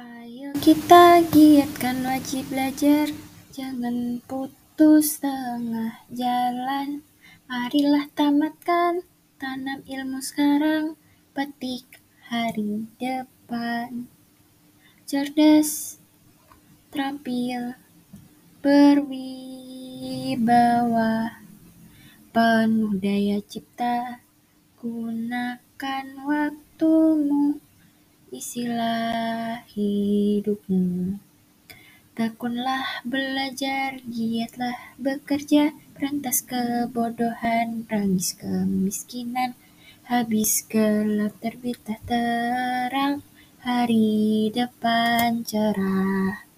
Ayo kita giatkan wajib belajar, jangan putus tengah jalan. Marilah tamatkan, tanam ilmu sekarang, petik hari depan. Cerdas, terampil, berwibawa, penuh daya cipta, gunakan waktumu, isilah hidupmu. Tekunlah belajar, giatlah bekerja, berantas kebodohan, tangis kemiskinan, habis gelap terbitlah terang, hari depan cerah.